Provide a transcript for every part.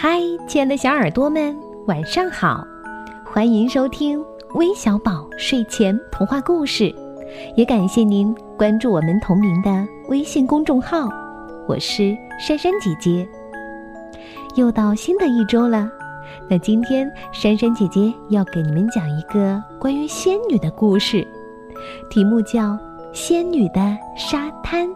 嗨，亲爱的小耳朵们，晚上好！欢迎收听微小宝睡前童话故事，也感谢您关注我们同名的微信公众号。我是珊珊姐姐。又到新的一周了，那今天珊珊姐姐要给你们讲一个关于仙女的故事，题目叫《仙女的沙滩》。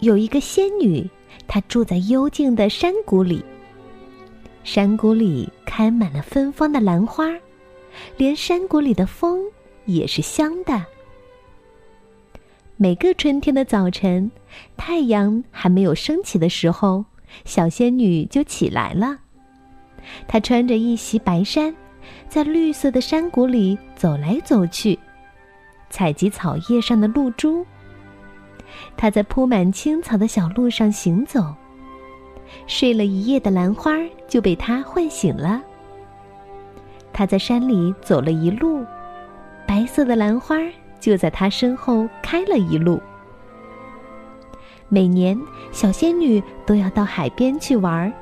有一个仙女，她住在幽静的山谷里。山谷里开满了芬芳的兰花，连山谷里的风也是香的。每个春天的早晨，太阳还没有升起的时候，小仙女就起来了。她穿着一袭白衫，在绿色的山谷里走来走去，采集草叶上的露珠。他在铺满青草的小路上行走，睡了一夜的兰花就被他唤醒了。他在山里走了一路，白色的兰花就在他身后开了一路。每年，小仙女都要到海边去玩。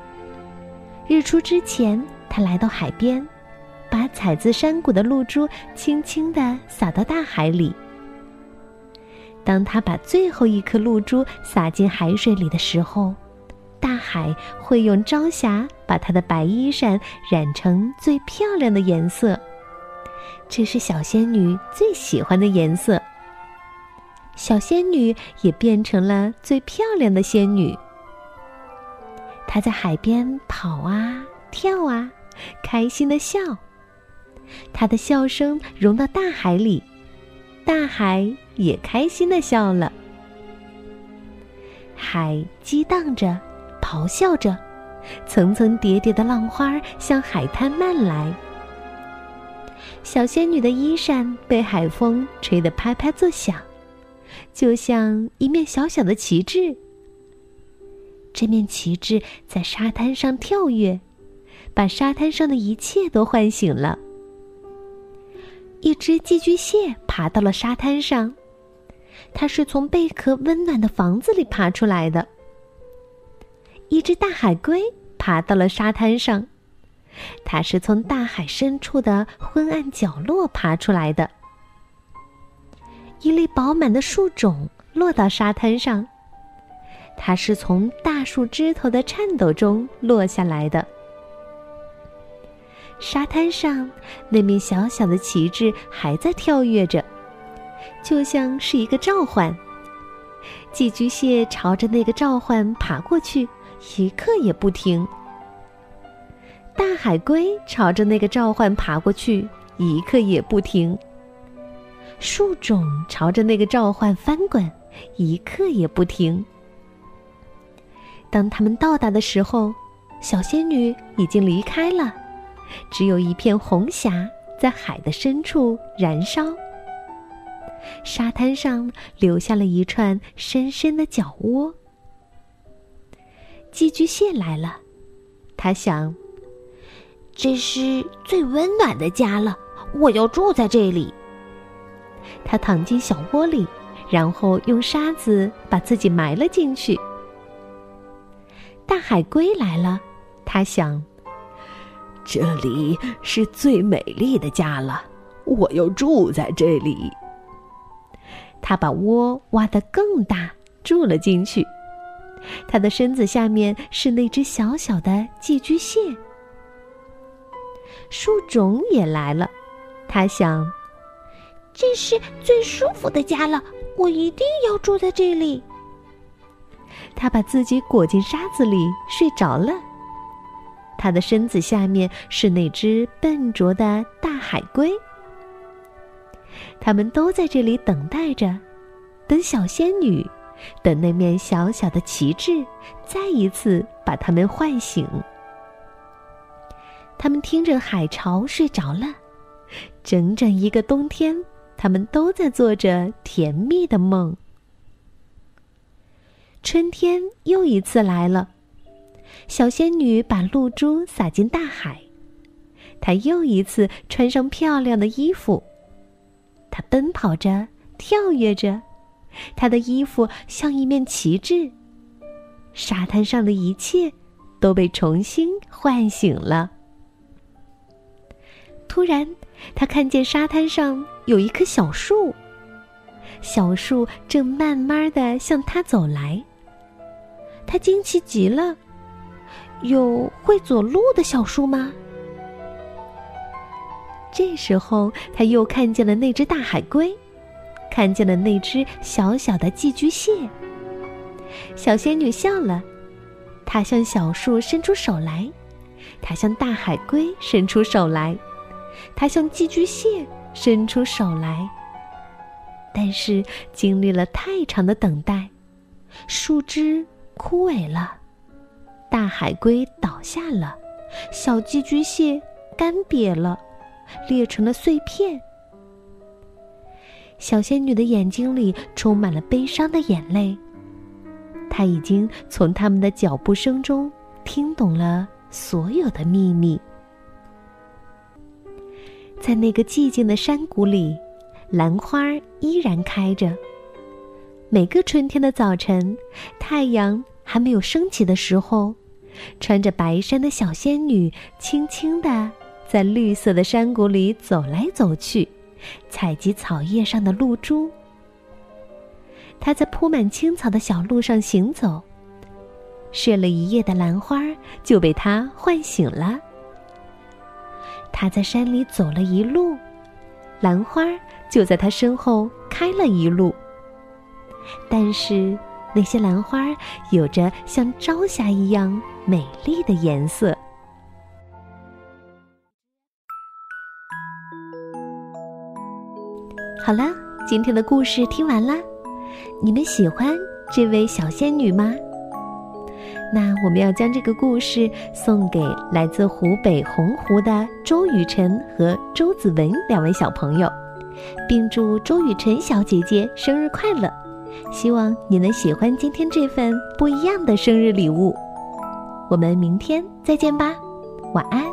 日出之前，她来到海边，把采自山谷的露珠轻轻地洒到大海里。当他把最后一颗露珠洒进海水里的时候，大海会用朝霞把她的白衣衫染成最漂亮的颜色。这是小仙女最喜欢的颜色。小仙女也变成了最漂亮的仙女。她在海边跑啊跳啊，开心的笑。她的笑声融到大海里。大海也开心的笑了，海激荡着，咆哮着，层层叠叠的浪花向海滩漫来。小仙女的衣衫被海风吹得拍拍作响，就像一面小小的旗帜。这面旗帜在沙滩上跳跃，把沙滩上的一切都唤醒了。一只寄居蟹爬到了沙滩上，它是从贝壳温暖的房子里爬出来的。一只大海龟爬到了沙滩上，它是从大海深处的昏暗角落爬出来的。一粒饱满的树种落到沙滩上，它是从大树枝头的颤抖中落下来的。沙滩上，那面小小的旗帜还在跳跃着，就像是一个召唤。寄居蟹朝着那个召唤爬过去，一刻也不停。大海龟朝着那个召唤爬过去，一刻也不停。树种朝着那个召唤翻滚，一刻也不停。当他们到达的时候，小仙女已经离开了。只有一片红霞在海的深处燃烧，沙滩上留下了一串深深的脚窝。寄居蟹来了，他想：“这是最温暖的家了，我要住在这里。”他躺进小窝里，然后用沙子把自己埋了进去。大海龟来了，他想。这里是最美丽的家了，我要住在这里。他把窝挖得更大，住了进去。他的身子下面是那只小小的寄居蟹。树种也来了，他想：这是最舒服的家了，我一定要住在这里。他把自己裹进沙子里，睡着了。他的身子下面是那只笨拙的大海龟。他们都在这里等待着，等小仙女，等那面小小的旗帜再一次把他们唤醒。他们听着海潮睡着了，整整一个冬天，他们都在做着甜蜜的梦。春天又一次来了。小仙女把露珠洒进大海，她又一次穿上漂亮的衣服。他奔跑着，跳跃着，他的衣服像一面旗帜。沙滩上的一切都被重新唤醒了。突然，他看见沙滩上有一棵小树，小树正慢慢的向他走来。他惊奇极了，有会走路的小树吗？这时候，他又看见了那只大海龟，看见了那只小小的寄居蟹。小仙女笑了，她向小树伸出手来，她向大海龟伸出手来，她向寄居蟹伸出手来。但是经历了太长的等待，树枝枯萎了，大海龟倒下了，小寄居蟹干瘪了，裂成了碎片。小仙女的眼睛里充满了悲伤的眼泪。她已经从他们的脚步声中听懂了所有的秘密。在那个寂静的山谷里，兰花依然开着。每个春天的早晨，太阳还没有升起的时候，穿着白衫的小仙女轻轻地在绿色的山谷里走来走去，采集草叶上的露珠。他在铺满青草的小路上行走，睡了一夜的兰花就被他唤醒了。他在山里走了一路，兰花就在他身后开了一路。但是那些兰花有着像朝霞一样美丽的颜色。好了，今天的故事听完啦。你们喜欢这位小仙女吗？那我们要将这个故事送给来自湖北洪湖的周雨辰和周子文两位小朋友，并祝周雨辰小姐姐生日快乐！希望你能喜欢今天这份不一样的生日礼物。我们明天再见吧，晚安。